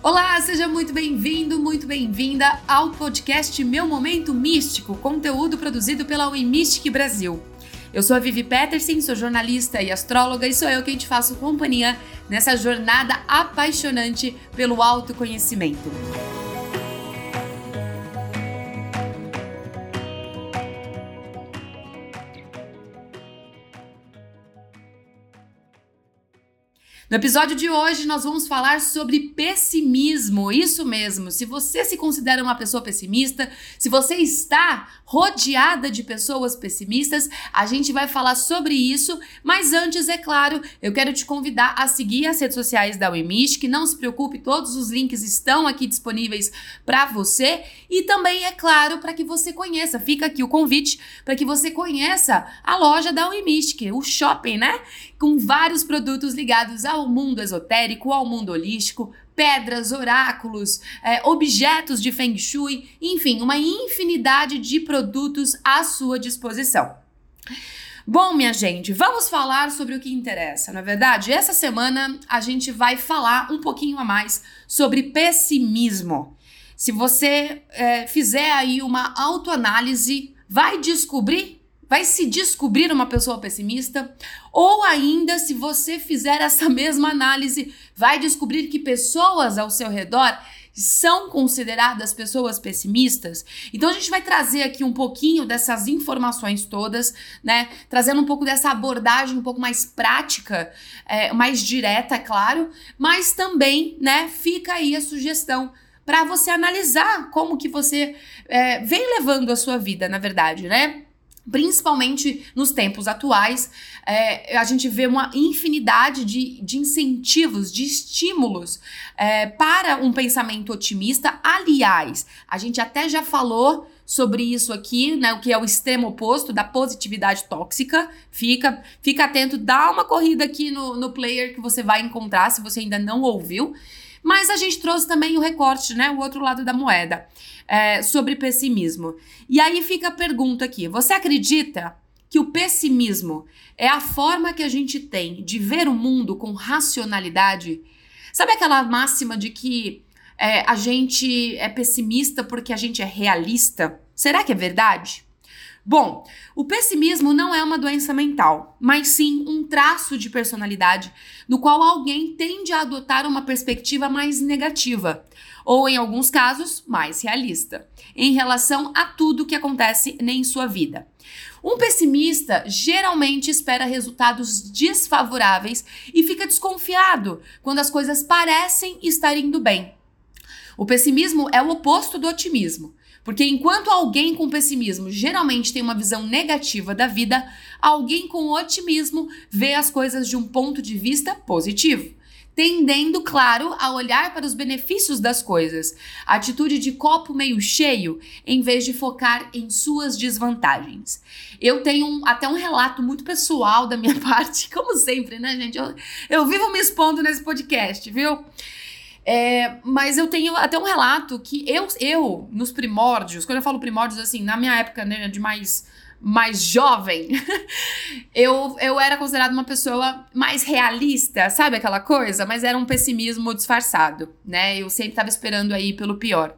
Olá, seja muito bem-vindo, muito bem-vinda ao podcast Meu Momento Místico, conteúdo produzido pela Mystic Brasil. Eu sou a Vivi Peterson, sou jornalista e astróloga e sou eu quem te faço companhia nessa jornada apaixonante pelo autoconhecimento. No episódio de hoje, nós vamos falar sobre pessimismo. Isso mesmo. Se você se considera uma pessoa pessimista, se você está rodeada de pessoas pessimistas, a gente vai falar sobre isso. Mas antes, é claro, eu quero te convidar a seguir as redes sociais da Wemish, que não se preocupe, todos os links estão aqui disponíveis para você. E também, é claro, para que você conheça, fica aqui o convite para que você conheça a loja da Wemish, o shopping, né? Com vários produtos ligados ao ao mundo esotérico, ao mundo holístico, pedras, oráculos, é, objetos de Feng Shui, enfim, uma infinidade de produtos à sua disposição. Bom, minha gente, vamos falar sobre o que interessa, na é verdade? Essa semana a gente vai falar um pouquinho a mais sobre pessimismo. Se você é, fizer aí uma autoanálise, vai descobrir vai se descobrir uma pessoa pessimista, ou ainda, se você fizer essa mesma análise, vai descobrir que pessoas ao seu redor são consideradas pessoas pessimistas. Então a gente vai trazer aqui um pouquinho dessas informações todas, né? Trazendo um pouco dessa abordagem um pouco mais prática, é, mais direta, é claro, mas também, né? Fica aí a sugestão para você analisar como que você é, vem levando a sua vida, na verdade, né? Principalmente nos tempos atuais, é, a gente vê uma infinidade de, de incentivos, de estímulos é, para um pensamento otimista. Aliás, a gente até já falou sobre isso aqui, né? O que é o extremo oposto da positividade tóxica. Fica, fica atento, dá uma corrida aqui no, no player que você vai encontrar se você ainda não ouviu. Mas a gente trouxe também o recorte, né? O outro lado da moeda, é, sobre pessimismo. E aí fica a pergunta aqui: você acredita que o pessimismo é a forma que a gente tem de ver o mundo com racionalidade? Sabe aquela máxima de que é, a gente é pessimista porque a gente é realista? Será que é verdade? Bom, o pessimismo não é uma doença mental, mas sim um traço de personalidade no qual alguém tende a adotar uma perspectiva mais negativa, ou em alguns casos, mais realista, em relação a tudo que acontece em sua vida. Um pessimista geralmente espera resultados desfavoráveis e fica desconfiado quando as coisas parecem estar indo bem. O pessimismo é o oposto do otimismo. Porque enquanto alguém com pessimismo geralmente tem uma visão negativa da vida, alguém com otimismo vê as coisas de um ponto de vista positivo tendendo, claro, a olhar para os benefícios das coisas. atitude de copo meio cheio, em vez de focar em suas desvantagens. Eu tenho um, até um relato muito pessoal da minha parte, como sempre, né, gente? Eu, eu vivo me expondo nesse podcast, viu? É, mas eu tenho até um relato que eu, eu, nos primórdios, quando eu falo primórdios, assim, na minha época né, de mais, mais jovem, eu, eu era considerada uma pessoa mais realista, sabe aquela coisa? Mas era um pessimismo disfarçado, né? Eu sempre estava esperando aí pelo pior.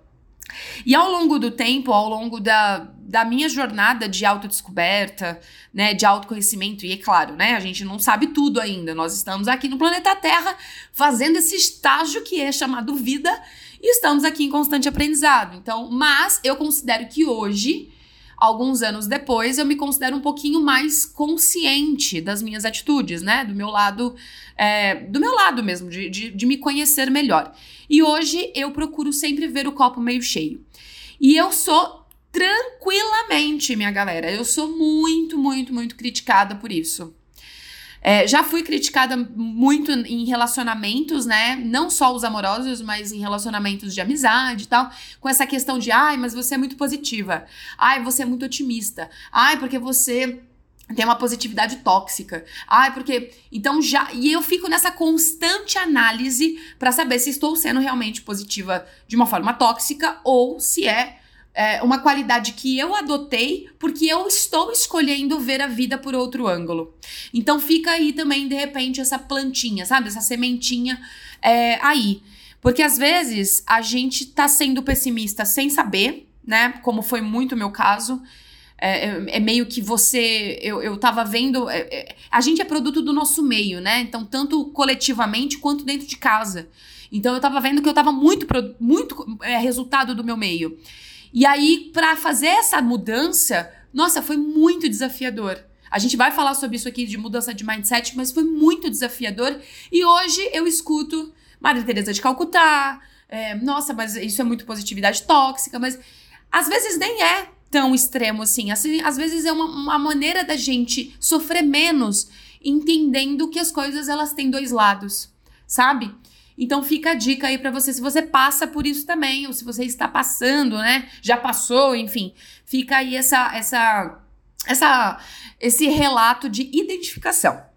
E ao longo do tempo, ao longo da, da minha jornada de autodescoberta, né, de autoconhecimento, e é claro, né, a gente não sabe tudo ainda. Nós estamos aqui no planeta Terra fazendo esse estágio que é chamado vida e estamos aqui em constante aprendizado. Então, mas eu considero que hoje, alguns anos depois, eu me considero um pouquinho mais consciente das minhas atitudes, né, do meu lado, é, do meu lado mesmo, de, de, de me conhecer melhor. E hoje eu procuro sempre ver o copo meio cheio. E eu sou tranquilamente, minha galera. Eu sou muito, muito, muito criticada por isso. É, já fui criticada muito em relacionamentos, né? Não só os amorosos, mas em relacionamentos de amizade e tal. Com essa questão de, ai, mas você é muito positiva. Ai, você é muito otimista. Ai, porque você tem uma positividade tóxica. Ai, porque. Então já. E eu fico nessa constante análise para saber se estou sendo realmente positiva de uma forma tóxica ou se é é, uma qualidade que eu adotei porque eu estou escolhendo ver a vida por outro ângulo. Então fica aí também, de repente, essa plantinha, sabe? Essa sementinha é, aí. Porque às vezes a gente tá sendo pessimista sem saber, né? Como foi muito o meu caso. É, é, é, meio que você. Eu, eu tava vendo. É, é, a gente é produto do nosso meio, né? Então, tanto coletivamente quanto dentro de casa. Então, eu tava vendo que eu tava muito, muito é, resultado do meu meio. E aí, para fazer essa mudança, nossa, foi muito desafiador. A gente vai falar sobre isso aqui de mudança de mindset, mas foi muito desafiador. E hoje eu escuto Madre Teresa de Calcutá. É, nossa, mas isso é muito positividade tóxica, mas às vezes nem é tão extremo assim. assim às vezes é uma, uma maneira da gente sofrer menos, entendendo que as coisas elas têm dois lados, sabe? Então fica a dica aí para você se você passa por isso também ou se você está passando, né? Já passou, enfim. Fica aí essa essa essa esse relato de identificação.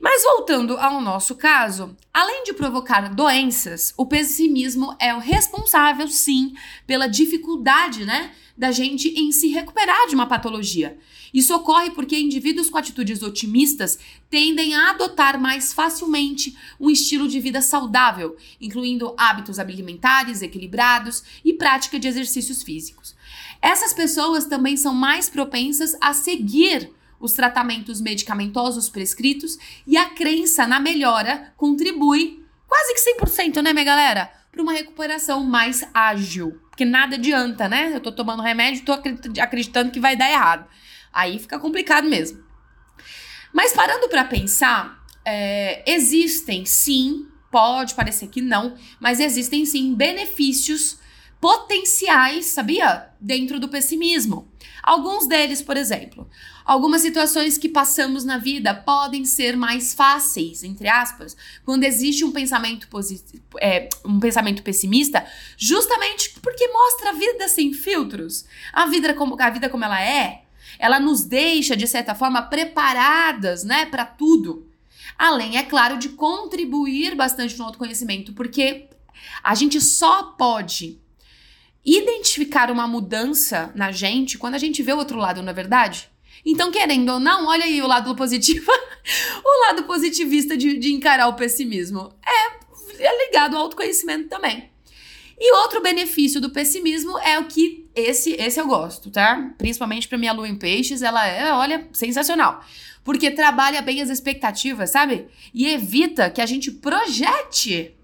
Mas voltando ao nosso caso, além de provocar doenças, o pessimismo é o responsável, sim, pela dificuldade, né, da gente em se recuperar de uma patologia. Isso ocorre porque indivíduos com atitudes otimistas tendem a adotar mais facilmente um estilo de vida saudável, incluindo hábitos alimentares equilibrados e prática de exercícios físicos. Essas pessoas também são mais propensas a seguir os tratamentos medicamentosos prescritos e a crença na melhora contribui quase que 100%, né, minha galera? Para uma recuperação mais ágil. Porque nada adianta, né? Eu tô tomando remédio tô acreditando que vai dar errado. Aí fica complicado mesmo. Mas parando para pensar, é, existem sim, pode parecer que não, mas existem sim benefícios potenciais, sabia? Dentro do pessimismo. Alguns deles, por exemplo, algumas situações que passamos na vida podem ser mais fáceis, entre aspas, quando existe um pensamento é, um pensamento pessimista, justamente porque mostra a vida sem filtros, a vida como a vida como ela é. Ela nos deixa de certa forma preparadas, né, para tudo. Além, é claro, de contribuir bastante no autoconhecimento, porque a gente só pode identificar uma mudança na gente quando a gente vê o outro lado, não é verdade? Então, querendo ou não, olha aí o lado positivo, o lado positivista de, de encarar o pessimismo. É, é ligado ao autoconhecimento também. E outro benefício do pessimismo é o que esse esse eu gosto, tá? Principalmente para minha lua em peixes, ela é, olha, sensacional. Porque trabalha bem as expectativas, sabe? E evita que a gente projete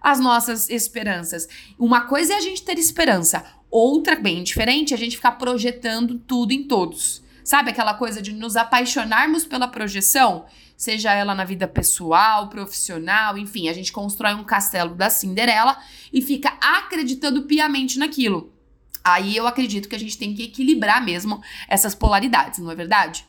as nossas esperanças. Uma coisa é a gente ter esperança, outra, bem diferente, é a gente ficar projetando tudo em todos. Sabe aquela coisa de nos apaixonarmos pela projeção? Seja ela na vida pessoal, profissional, enfim, a gente constrói um castelo da Cinderela e fica acreditando piamente naquilo. Aí eu acredito que a gente tem que equilibrar mesmo essas polaridades, não é verdade?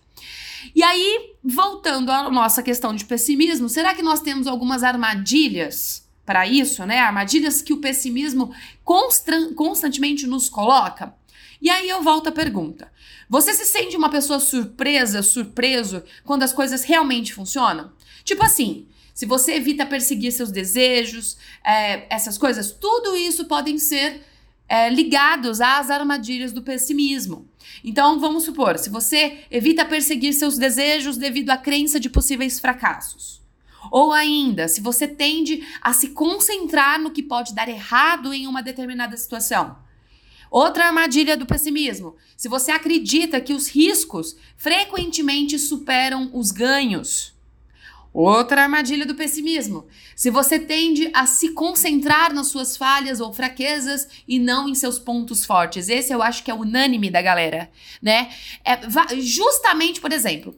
E aí, voltando à nossa questão de pessimismo, será que nós temos algumas armadilhas para isso, né? Armadilhas que o pessimismo constantemente nos coloca. E aí eu volto à pergunta: você se sente uma pessoa surpresa, surpreso quando as coisas realmente funcionam? Tipo assim, se você evita perseguir seus desejos, é, essas coisas, tudo isso podem ser é, ligados às armadilhas do pessimismo. Então, vamos supor, se você evita perseguir seus desejos devido à crença de possíveis fracassos. Ou ainda, se você tende a se concentrar no que pode dar errado em uma determinada situação. Outra armadilha do pessimismo: se você acredita que os riscos frequentemente superam os ganhos. Outra armadilha do pessimismo: se você tende a se concentrar nas suas falhas ou fraquezas e não em seus pontos fortes. Esse eu acho que é unânime da galera, né? É, justamente, por exemplo,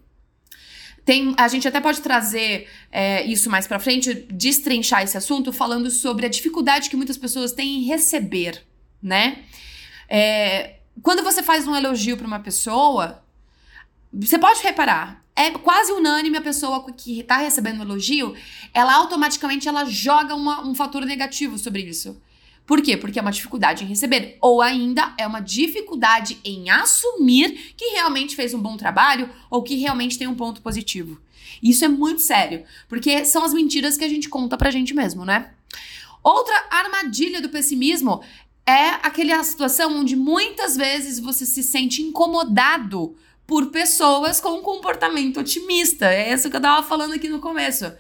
tem, a gente até pode trazer é, isso mais para frente, destrinchar esse assunto, falando sobre a dificuldade que muitas pessoas têm em receber, né? É, quando você faz um elogio para uma pessoa, você pode reparar, é quase unânime a pessoa que está recebendo um elogio, ela automaticamente ela joga uma, um fator negativo sobre isso. Por quê? Porque é uma dificuldade em receber. Ou ainda é uma dificuldade em assumir que realmente fez um bom trabalho ou que realmente tem um ponto positivo. Isso é muito sério, porque são as mentiras que a gente conta pra gente mesmo, né? Outra armadilha do pessimismo é aquela situação onde muitas vezes você se sente incomodado por pessoas com um comportamento otimista. É isso que eu tava falando aqui no começo.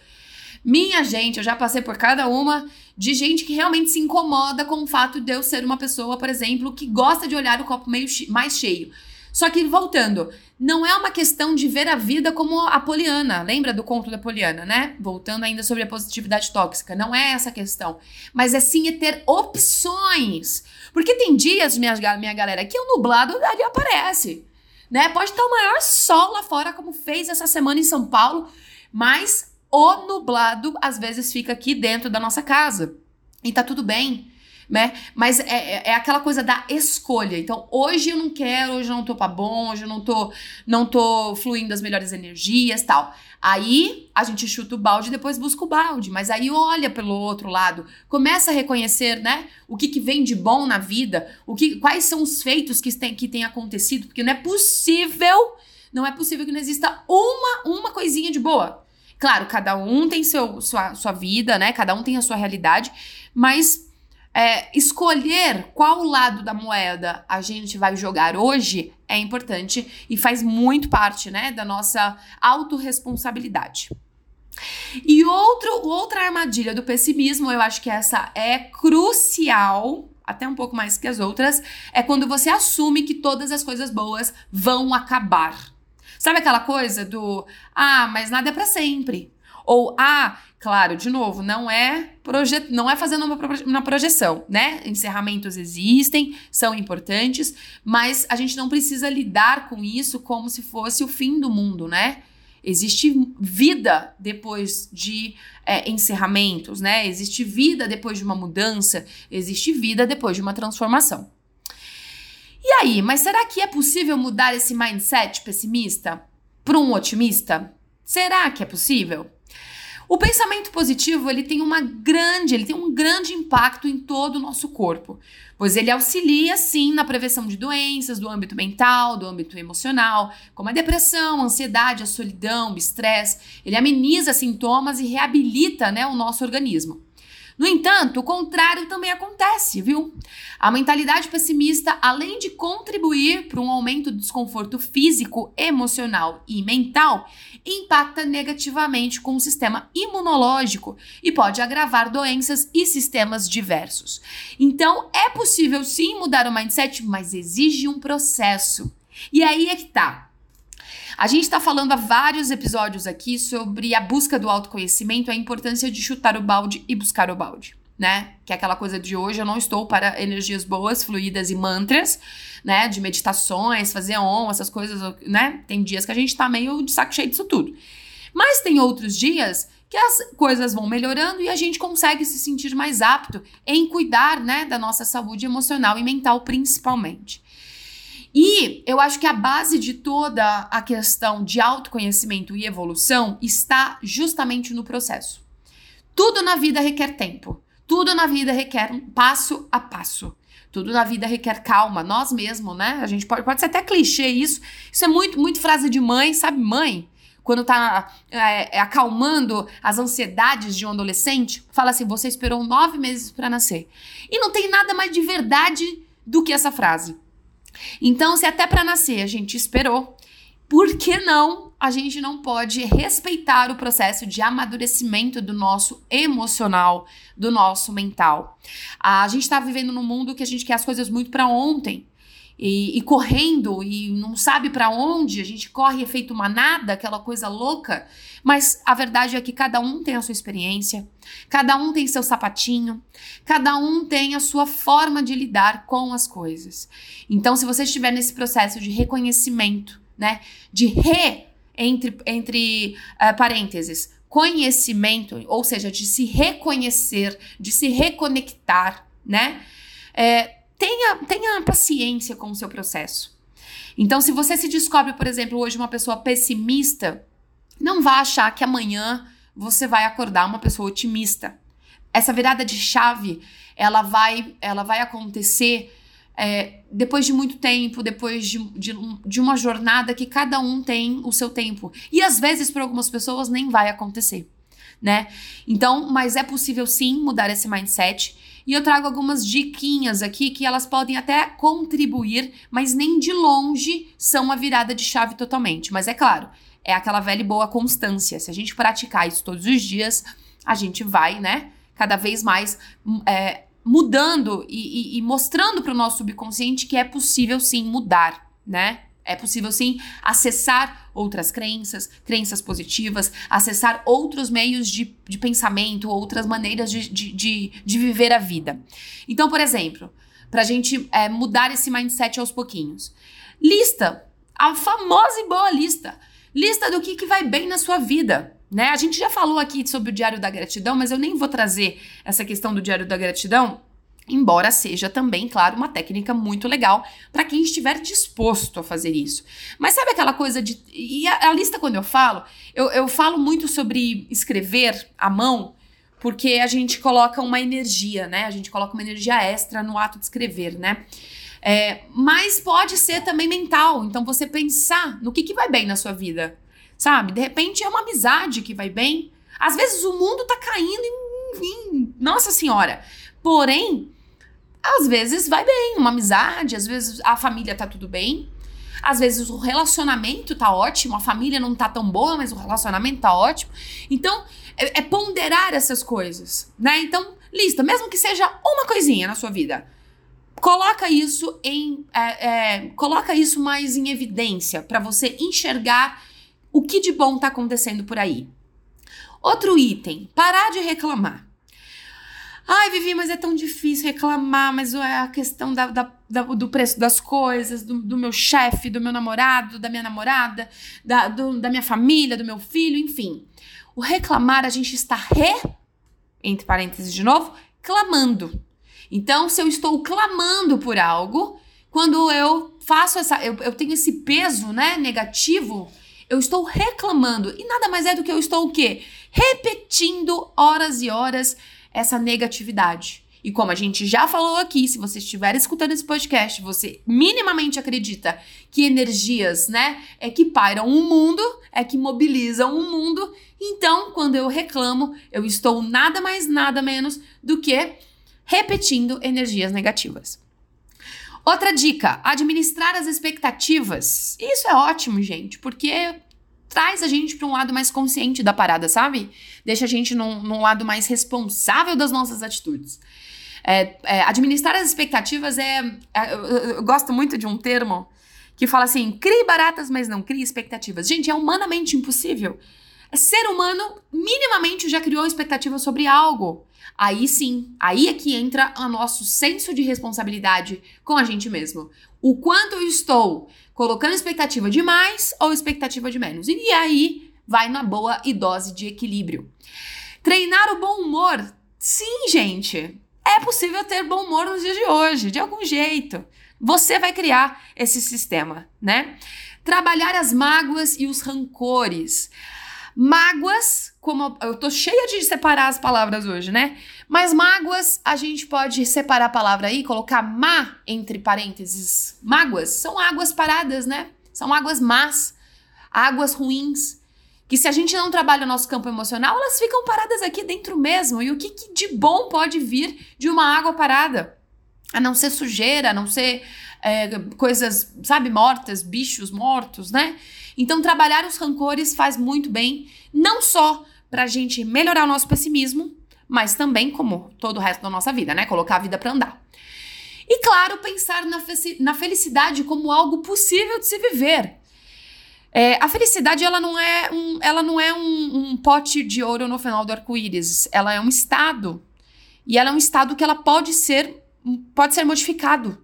Minha gente, eu já passei por cada uma de gente que realmente se incomoda com o fato de eu ser uma pessoa, por exemplo, que gosta de olhar o copo meio mais cheio. Só que voltando, não é uma questão de ver a vida como a Poliana. Lembra do conto da Poliana, né? Voltando ainda sobre a positividade tóxica. Não é essa a questão. Mas é sim é ter opções. Porque tem dias, minha, minha galera, que o nublado ali aparece. Né? Pode estar o maior sol lá fora, como fez essa semana em São Paulo, mas o nublado às vezes fica aqui dentro da nossa casa. E tá tudo bem né? Mas é, é, é aquela coisa da escolha. Então, hoje eu não quero, hoje eu não tô pra bom, hoje eu não tô, não tô fluindo as melhores energias tal. Aí a gente chuta o balde e depois busca o balde. Mas aí olha pelo outro lado, começa a reconhecer, né? O que, que vem de bom na vida, o que, quais são os feitos que tem, que tem acontecido, porque não é possível, não é possível que não exista uma, uma coisinha de boa. Claro, cada um tem seu, sua, sua vida, né? Cada um tem a sua realidade, mas é, escolher qual lado da moeda a gente vai jogar hoje é importante e faz muito parte né, da nossa autorresponsabilidade. E outro, outra armadilha do pessimismo, eu acho que essa é crucial, até um pouco mais que as outras, é quando você assume que todas as coisas boas vão acabar. Sabe aquela coisa do, ah, mas nada é para sempre. Ou, ah, claro, de novo, não é não é fazendo uma, proje uma projeção, né? Encerramentos existem, são importantes, mas a gente não precisa lidar com isso como se fosse o fim do mundo, né? Existe vida depois de é, encerramentos, né? Existe vida depois de uma mudança, existe vida depois de uma transformação. E aí, mas será que é possível mudar esse mindset pessimista para um otimista? Será que é possível? O pensamento positivo, ele tem uma grande, ele tem um grande impacto em todo o nosso corpo, pois ele auxilia sim na prevenção de doenças do âmbito mental, do âmbito emocional, como a depressão, a ansiedade, a solidão, o estresse. Ele ameniza sintomas e reabilita, né, o nosso organismo. No entanto, o contrário também acontece, viu? A mentalidade pessimista, além de contribuir para um aumento do desconforto físico, emocional e mental, impacta negativamente com o sistema imunológico e pode agravar doenças e sistemas diversos. Então, é possível sim mudar o mindset, mas exige um processo. E aí é que tá. A gente está falando há vários episódios aqui sobre a busca do autoconhecimento, a importância de chutar o balde e buscar o balde. Né? Que é aquela coisa de hoje, eu não estou para energias boas, fluídas e mantras, né? De meditações, fazer on, essas coisas, né? Tem dias que a gente tá meio de saco cheio disso tudo. Mas tem outros dias que as coisas vão melhorando e a gente consegue se sentir mais apto em cuidar, né, da nossa saúde emocional e mental principalmente. E eu acho que a base de toda a questão de autoconhecimento e evolução está justamente no processo. Tudo na vida requer tempo. Tudo na vida requer um passo a passo. Tudo na vida requer calma. Nós mesmos, né? A gente pode, pode ser até clichê isso. Isso é muito, muito frase de mãe, sabe? Mãe, quando tá é, é, acalmando as ansiedades de um adolescente, fala assim: você esperou nove meses para nascer. E não tem nada mais de verdade do que essa frase. Então, se até para nascer a gente esperou, por que não a gente não pode respeitar o processo de amadurecimento do nosso emocional, do nosso mental? A gente está vivendo num mundo que a gente quer as coisas muito para ontem e, e correndo e não sabe para onde, a gente corre efeito manada, aquela coisa louca. Mas a verdade é que cada um tem a sua experiência, cada um tem seu sapatinho, cada um tem a sua forma de lidar com as coisas. Então, se você estiver nesse processo de reconhecimento, né, de re entre, entre uh, parênteses, conhecimento, ou seja, de se reconhecer, de se reconectar, né? É, tenha, tenha paciência com o seu processo. Então, se você se descobre, por exemplo, hoje uma pessoa pessimista, não vá achar que amanhã você vai acordar uma pessoa otimista. Essa virada de chave, ela vai, ela vai acontecer é, depois de muito tempo, depois de, de, de, uma jornada que cada um tem o seu tempo. E às vezes, para algumas pessoas, nem vai acontecer, né? Então, mas é possível sim mudar esse mindset. E eu trago algumas diquinhas aqui que elas podem até contribuir, mas nem de longe são a virada de chave totalmente. Mas é claro, é aquela velha e boa constância. Se a gente praticar isso todos os dias, a gente vai, né, cada vez mais é, mudando e, e, e mostrando para o nosso subconsciente que é possível sim mudar, né? É possível sim acessar outras crenças, crenças positivas, acessar outros meios de, de pensamento, outras maneiras de, de, de, viver a vida. Então, por exemplo, para a gente é, mudar esse mindset aos pouquinhos. Lista, a famosa e boa lista. Lista do que, que vai bem na sua vida. Né? A gente já falou aqui sobre o Diário da Gratidão, mas eu nem vou trazer essa questão do Diário da Gratidão Embora seja também, claro, uma técnica muito legal para quem estiver disposto a fazer isso. Mas sabe aquela coisa de. E a, a lista, quando eu falo, eu, eu falo muito sobre escrever à mão, porque a gente coloca uma energia, né? A gente coloca uma energia extra no ato de escrever, né? É, mas pode ser também mental. Então você pensar no que, que vai bem na sua vida. Sabe? De repente é uma amizade que vai bem. Às vezes o mundo tá caindo em. Nossa Senhora. Porém, às vezes vai bem, uma amizade, às vezes a família tá tudo bem. Às vezes o relacionamento tá ótimo, a família não tá tão boa, mas o relacionamento tá ótimo. Então, é, é ponderar essas coisas, né? Então, lista, mesmo que seja uma coisinha na sua vida. Coloca isso em. É, é, coloca isso mais em evidência para você enxergar o que de bom tá acontecendo por aí. Outro item: parar de reclamar. Ai, Vivi, mas é tão difícil reclamar, mas é a questão da, da, da do preço das coisas, do, do meu chefe, do meu namorado, da minha namorada, da, do, da minha família, do meu filho, enfim. O reclamar, a gente está re, entre parênteses de novo, clamando. Então, se eu estou clamando por algo, quando eu faço essa. Eu, eu tenho esse peso, né, negativo, eu estou reclamando. E nada mais é do que eu estou o quê? Repetindo horas e horas essa negatividade. E como a gente já falou aqui, se você estiver escutando esse podcast, você minimamente acredita que energias, né, é que pairam o mundo, é que mobilizam o mundo. Então, quando eu reclamo, eu estou nada mais, nada menos do que repetindo energias negativas. Outra dica: administrar as expectativas. Isso é ótimo, gente, porque traz a gente para um lado mais consciente da parada, sabe? Deixa a gente num, num lado mais responsável das nossas atitudes. É, é, administrar as expectativas é. é eu, eu, gosto muito de um termo que fala assim: crie baratas, mas não crie expectativas. Gente, é humanamente impossível. É ser humano minimamente já criou expectativa sobre algo. Aí sim, aí é que entra o nosso senso de responsabilidade com a gente mesmo. O quanto eu estou colocando expectativa de mais ou expectativa de menos. E aí vai na boa e dose de equilíbrio. Treinar o bom humor. Sim, gente. É possível ter bom humor nos dias de hoje, de algum jeito. Você vai criar esse sistema, né? Trabalhar as mágoas e os rancores. Mágoas, como eu tô cheia de separar as palavras hoje, né? Mas mágoas, a gente pode separar a palavra aí, colocar má entre parênteses. Mágoas são águas paradas, né? São águas más, águas ruins, que se a gente não trabalha o nosso campo emocional, elas ficam paradas aqui dentro mesmo. E o que, que de bom pode vir de uma água parada? A não ser sujeira, a não ser é, coisas, sabe, mortas, bichos mortos, né? Então, trabalhar os rancores faz muito bem, não só para a gente melhorar o nosso pessimismo, mas também como todo o resto da nossa vida, né? Colocar a vida para andar. E claro, pensar na, na felicidade como algo possível de se viver. É, a felicidade ela não é, um, ela não é um, um pote de ouro no final do arco-íris. Ela é um estado. E ela é um estado que ela pode ser, pode ser modificado.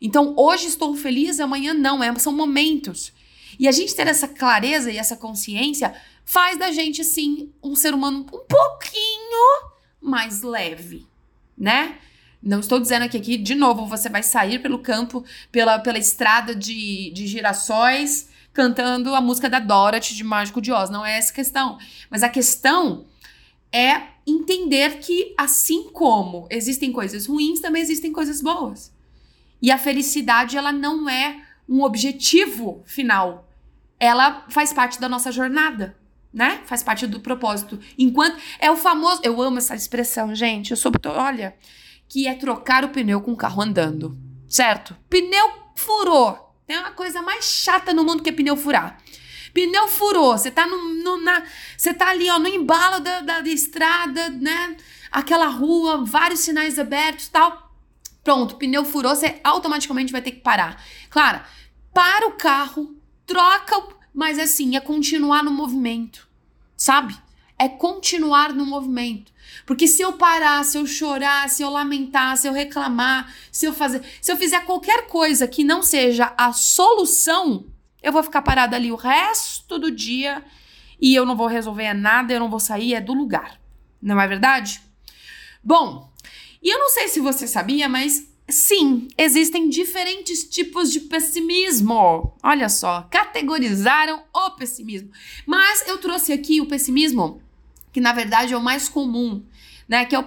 Então, hoje estou feliz, amanhã não. É, são momentos. E a gente ter essa clareza e essa consciência faz da gente, sim, um ser humano um pouquinho mais leve, né? Não estou dizendo aqui, aqui, de novo, você vai sair pelo campo, pela, pela estrada de, de girassóis, cantando a música da Dorothy de Mágico de Oz. Não é essa a questão. Mas a questão é entender que, assim como existem coisas ruins, também existem coisas boas. E a felicidade, ela não é um objetivo final. Ela faz parte da nossa jornada, né? Faz parte do propósito. Enquanto é o famoso, eu amo essa expressão, gente. Eu sou, olha, que é trocar o pneu com o carro andando, certo? Pneu furou. Tem uma coisa mais chata no mundo que é pneu furar. Pneu furou, você tá no, no na, você tá ali, ó, no embalo da, da, da estrada, né? Aquela rua, vários sinais abertos, tal. Pronto, pneu furou, você automaticamente vai ter que parar. Claro, para o carro, troca, mas assim, é continuar no movimento, sabe? É continuar no movimento. Porque se eu parar, se eu chorar, se eu lamentar, se eu reclamar, se eu fazer, se eu fizer qualquer coisa que não seja a solução, eu vou ficar parada ali o resto do dia e eu não vou resolver nada, eu não vou sair é do lugar. Não é verdade? Bom, e eu não sei se você sabia, mas sim, existem diferentes tipos de pessimismo. Olha só, categorizaram o pessimismo. Mas eu trouxe aqui o pessimismo que na verdade é o mais comum, né? Que é o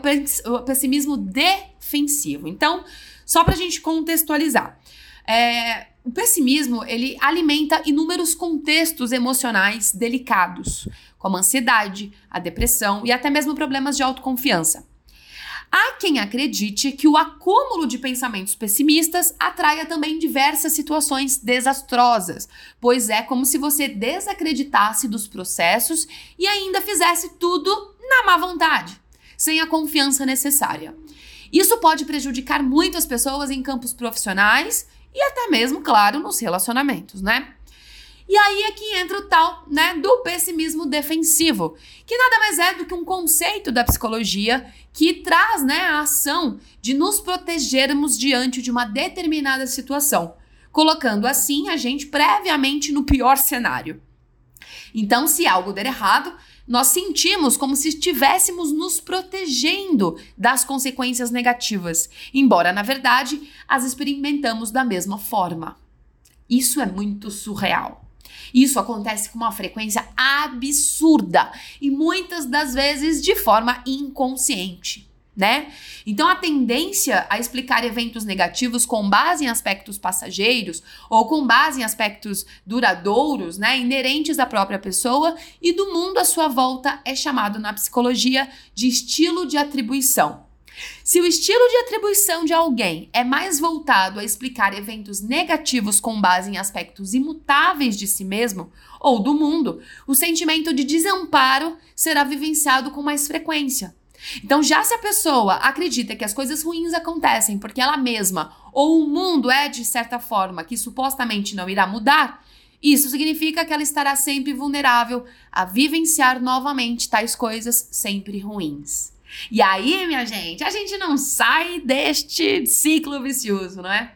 pessimismo defensivo. Então, só para a gente contextualizar. É, o pessimismo ele alimenta inúmeros contextos emocionais delicados, como a ansiedade, a depressão e até mesmo problemas de autoconfiança. Há quem acredite que o acúmulo de pensamentos pessimistas atraia também diversas situações desastrosas, pois é como se você desacreditasse dos processos e ainda fizesse tudo na má vontade, sem a confiança necessária. Isso pode prejudicar muitas pessoas em campos profissionais e até mesmo, claro, nos relacionamentos, né? E aí é que entra o tal, né, do pessimismo defensivo, que nada mais é do que um conceito da psicologia que traz, né, a ação de nos protegermos diante de uma determinada situação, colocando assim a gente previamente no pior cenário. Então, se algo der errado, nós sentimos como se estivéssemos nos protegendo das consequências negativas, embora na verdade as experimentamos da mesma forma. Isso é muito surreal. Isso acontece com uma frequência absurda e muitas das vezes de forma inconsciente. Né? Então a tendência a explicar eventos negativos com base em aspectos passageiros ou com base em aspectos duradouros, né, inerentes à própria pessoa e do mundo à sua volta é chamado na psicologia de estilo de atribuição. Se o estilo de atribuição de alguém é mais voltado a explicar eventos negativos com base em aspectos imutáveis de si mesmo ou do mundo, o sentimento de desamparo será vivenciado com mais frequência. Então, já se a pessoa acredita que as coisas ruins acontecem porque ela mesma ou o mundo é de certa forma que supostamente não irá mudar, isso significa que ela estará sempre vulnerável a vivenciar novamente tais coisas sempre ruins. E aí, minha gente, a gente não sai deste ciclo vicioso, não é?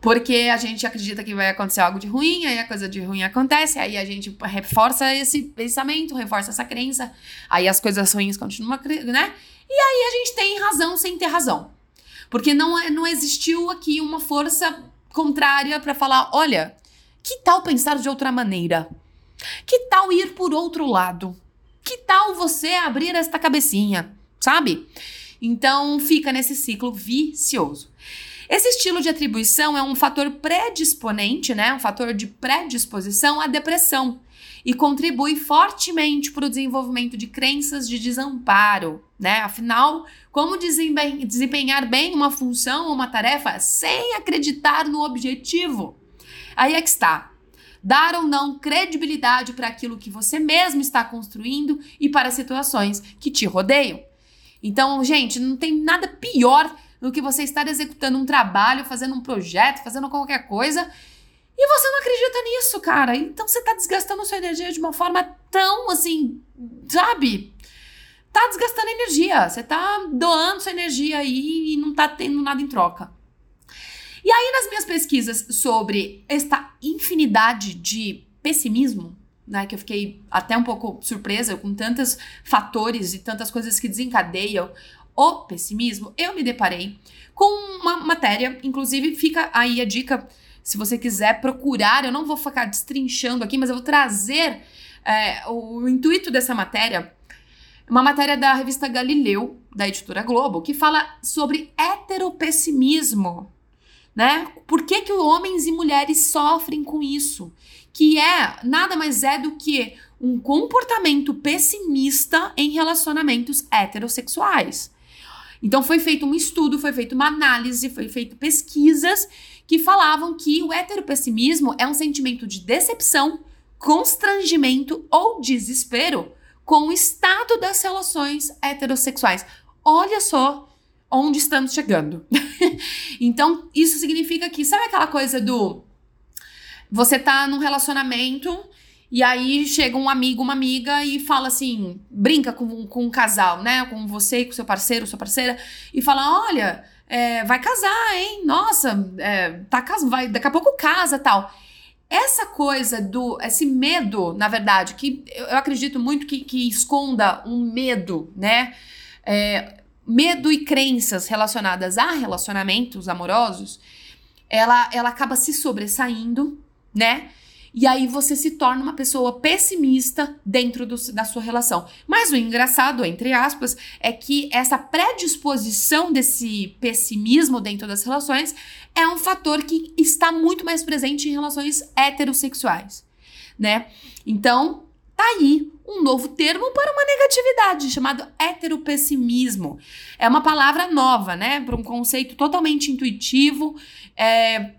Porque a gente acredita que vai acontecer algo de ruim, aí a coisa de ruim acontece, aí a gente reforça esse pensamento, reforça essa crença, aí as coisas ruins continuam, né? E aí a gente tem razão sem ter razão. Porque não, é, não existiu aqui uma força contrária para falar: olha, que tal pensar de outra maneira? Que tal ir por outro lado? Que tal você abrir esta cabecinha, sabe? Então fica nesse ciclo vicioso. Esse estilo de atribuição é um fator predisponente, né? Um fator de predisposição à depressão e contribui fortemente para o desenvolvimento de crenças de desamparo, né? Afinal, como desempenhar bem uma função ou uma tarefa sem acreditar no objetivo? Aí é que está dar ou não credibilidade para aquilo que você mesmo está construindo e para situações que te rodeiam. Então, gente, não tem nada pior do que você estar executando um trabalho, fazendo um projeto, fazendo qualquer coisa e você não acredita nisso, cara. Então você está desgastando sua energia de uma forma tão assim, sabe? Tá desgastando energia. Você tá doando sua energia aí e não tá tendo nada em troca. E aí, nas minhas pesquisas sobre esta infinidade de pessimismo, né, que eu fiquei até um pouco surpresa com tantos fatores e tantas coisas que desencadeiam o pessimismo, eu me deparei com uma matéria, inclusive fica aí a dica, se você quiser procurar, eu não vou ficar destrinchando aqui, mas eu vou trazer é, o intuito dessa matéria. Uma matéria da revista Galileu, da editora Globo, que fala sobre heteropessimismo né? Por que, que homens e mulheres sofrem com isso? Que é nada mais é do que um comportamento pessimista em relacionamentos heterossexuais. Então foi feito um estudo, foi feita uma análise, foi feito pesquisas que falavam que o heteropessimismo é um sentimento de decepção constrangimento ou desespero com o estado das relações heterossexuais. Olha só onde estamos chegando. então, isso significa que, sabe aquela coisa do. Você tá num relacionamento e aí chega um amigo, uma amiga e fala assim, brinca com, com um casal, né? Com você com seu parceiro, sua parceira, e fala: olha, é, vai casar, hein? Nossa, é, tá vai, daqui a pouco casa tal. Essa coisa do. Esse medo, na verdade, que eu, eu acredito muito que, que esconda um medo, né? É, medo e crenças relacionadas a relacionamentos amorosos, ela, ela acaba se sobressaindo, né? E aí você se torna uma pessoa pessimista dentro do, da sua relação. Mas o engraçado, entre aspas, é que essa predisposição desse pessimismo dentro das relações é um fator que está muito mais presente em relações heterossexuais, né? Então, tá aí um novo termo para uma negatividade, chamado heteropessimismo. É uma palavra nova, né? Para um conceito totalmente intuitivo é,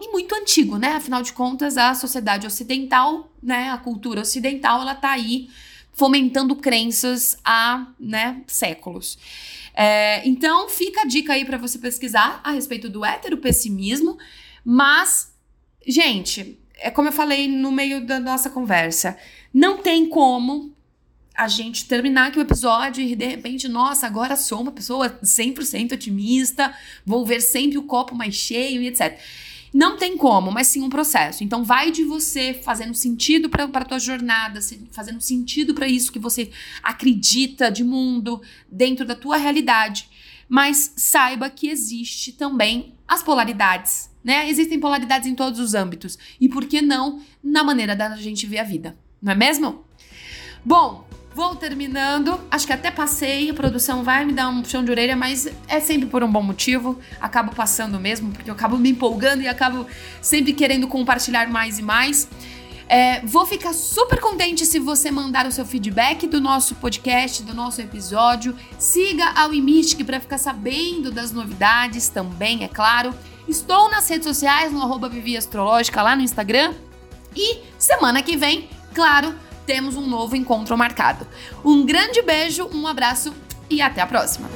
e muito antigo, né? Afinal de contas, a sociedade ocidental, né? A cultura ocidental, ela tá aí fomentando crenças há né, séculos. É, então, fica a dica aí para você pesquisar a respeito do heteropessimismo, mas, gente, é como eu falei no meio da nossa conversa, não tem como a gente terminar aqui o episódio e de repente, nossa, agora sou uma pessoa 100% otimista, vou ver sempre o copo mais cheio e etc. Não tem como, mas sim um processo. Então vai de você fazendo sentido para a tua jornada, fazendo sentido para isso que você acredita de mundo dentro da tua realidade. Mas saiba que existe também as polaridades, né? Existem polaridades em todos os âmbitos. E por que não na maneira da gente ver a vida? Não é mesmo? Bom, Vou terminando. Acho que até passei. A produção vai me dar um puxão de orelha, mas é sempre por um bom motivo. Acabo passando mesmo, porque eu acabo me empolgando e acabo sempre querendo compartilhar mais e mais. É, vou ficar super contente se você mandar o seu feedback do nosso podcast, do nosso episódio. Siga a Wimistic para ficar sabendo das novidades também, é claro. Estou nas redes sociais, no arroba Vivi Astrológica, lá no Instagram. E semana que vem, claro, temos um novo encontro marcado. Um grande beijo, um abraço e até a próxima!